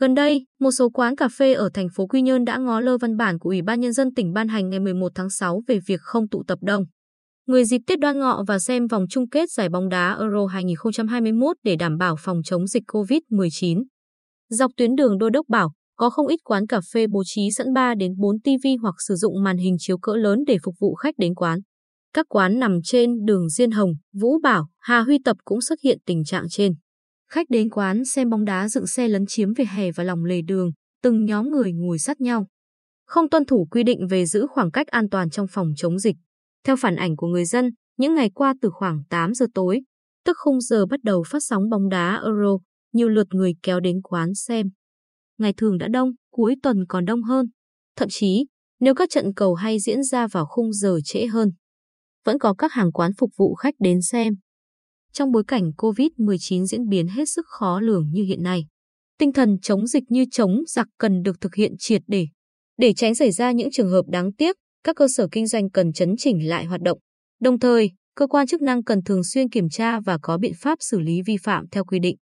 Gần đây, một số quán cà phê ở thành phố Quy Nhơn đã ngó lơ văn bản của Ủy ban Nhân dân tỉnh ban hành ngày 11 tháng 6 về việc không tụ tập đông. Người dịp Tết đoan ngọ và xem vòng chung kết giải bóng đá Euro 2021 để đảm bảo phòng chống dịch COVID-19. Dọc tuyến đường Đô Đốc Bảo, có không ít quán cà phê bố trí sẵn 3 đến 4 TV hoặc sử dụng màn hình chiếu cỡ lớn để phục vụ khách đến quán. Các quán nằm trên đường Diên Hồng, Vũ Bảo, Hà Huy Tập cũng xuất hiện tình trạng trên. Khách đến quán xem bóng đá dựng xe lấn chiếm vỉa hè và lòng lề đường, từng nhóm người ngồi sát nhau. Không tuân thủ quy định về giữ khoảng cách an toàn trong phòng chống dịch. Theo phản ảnh của người dân, những ngày qua từ khoảng 8 giờ tối, tức khung giờ bắt đầu phát sóng bóng đá Euro, nhiều lượt người kéo đến quán xem. Ngày thường đã đông, cuối tuần còn đông hơn. Thậm chí, nếu các trận cầu hay diễn ra vào khung giờ trễ hơn, vẫn có các hàng quán phục vụ khách đến xem. Trong bối cảnh COVID-19 diễn biến hết sức khó lường như hiện nay, tinh thần chống dịch như chống giặc cần được thực hiện triệt để. Để tránh xảy ra những trường hợp đáng tiếc, các cơ sở kinh doanh cần chấn chỉnh lại hoạt động. Đồng thời, cơ quan chức năng cần thường xuyên kiểm tra và có biện pháp xử lý vi phạm theo quy định.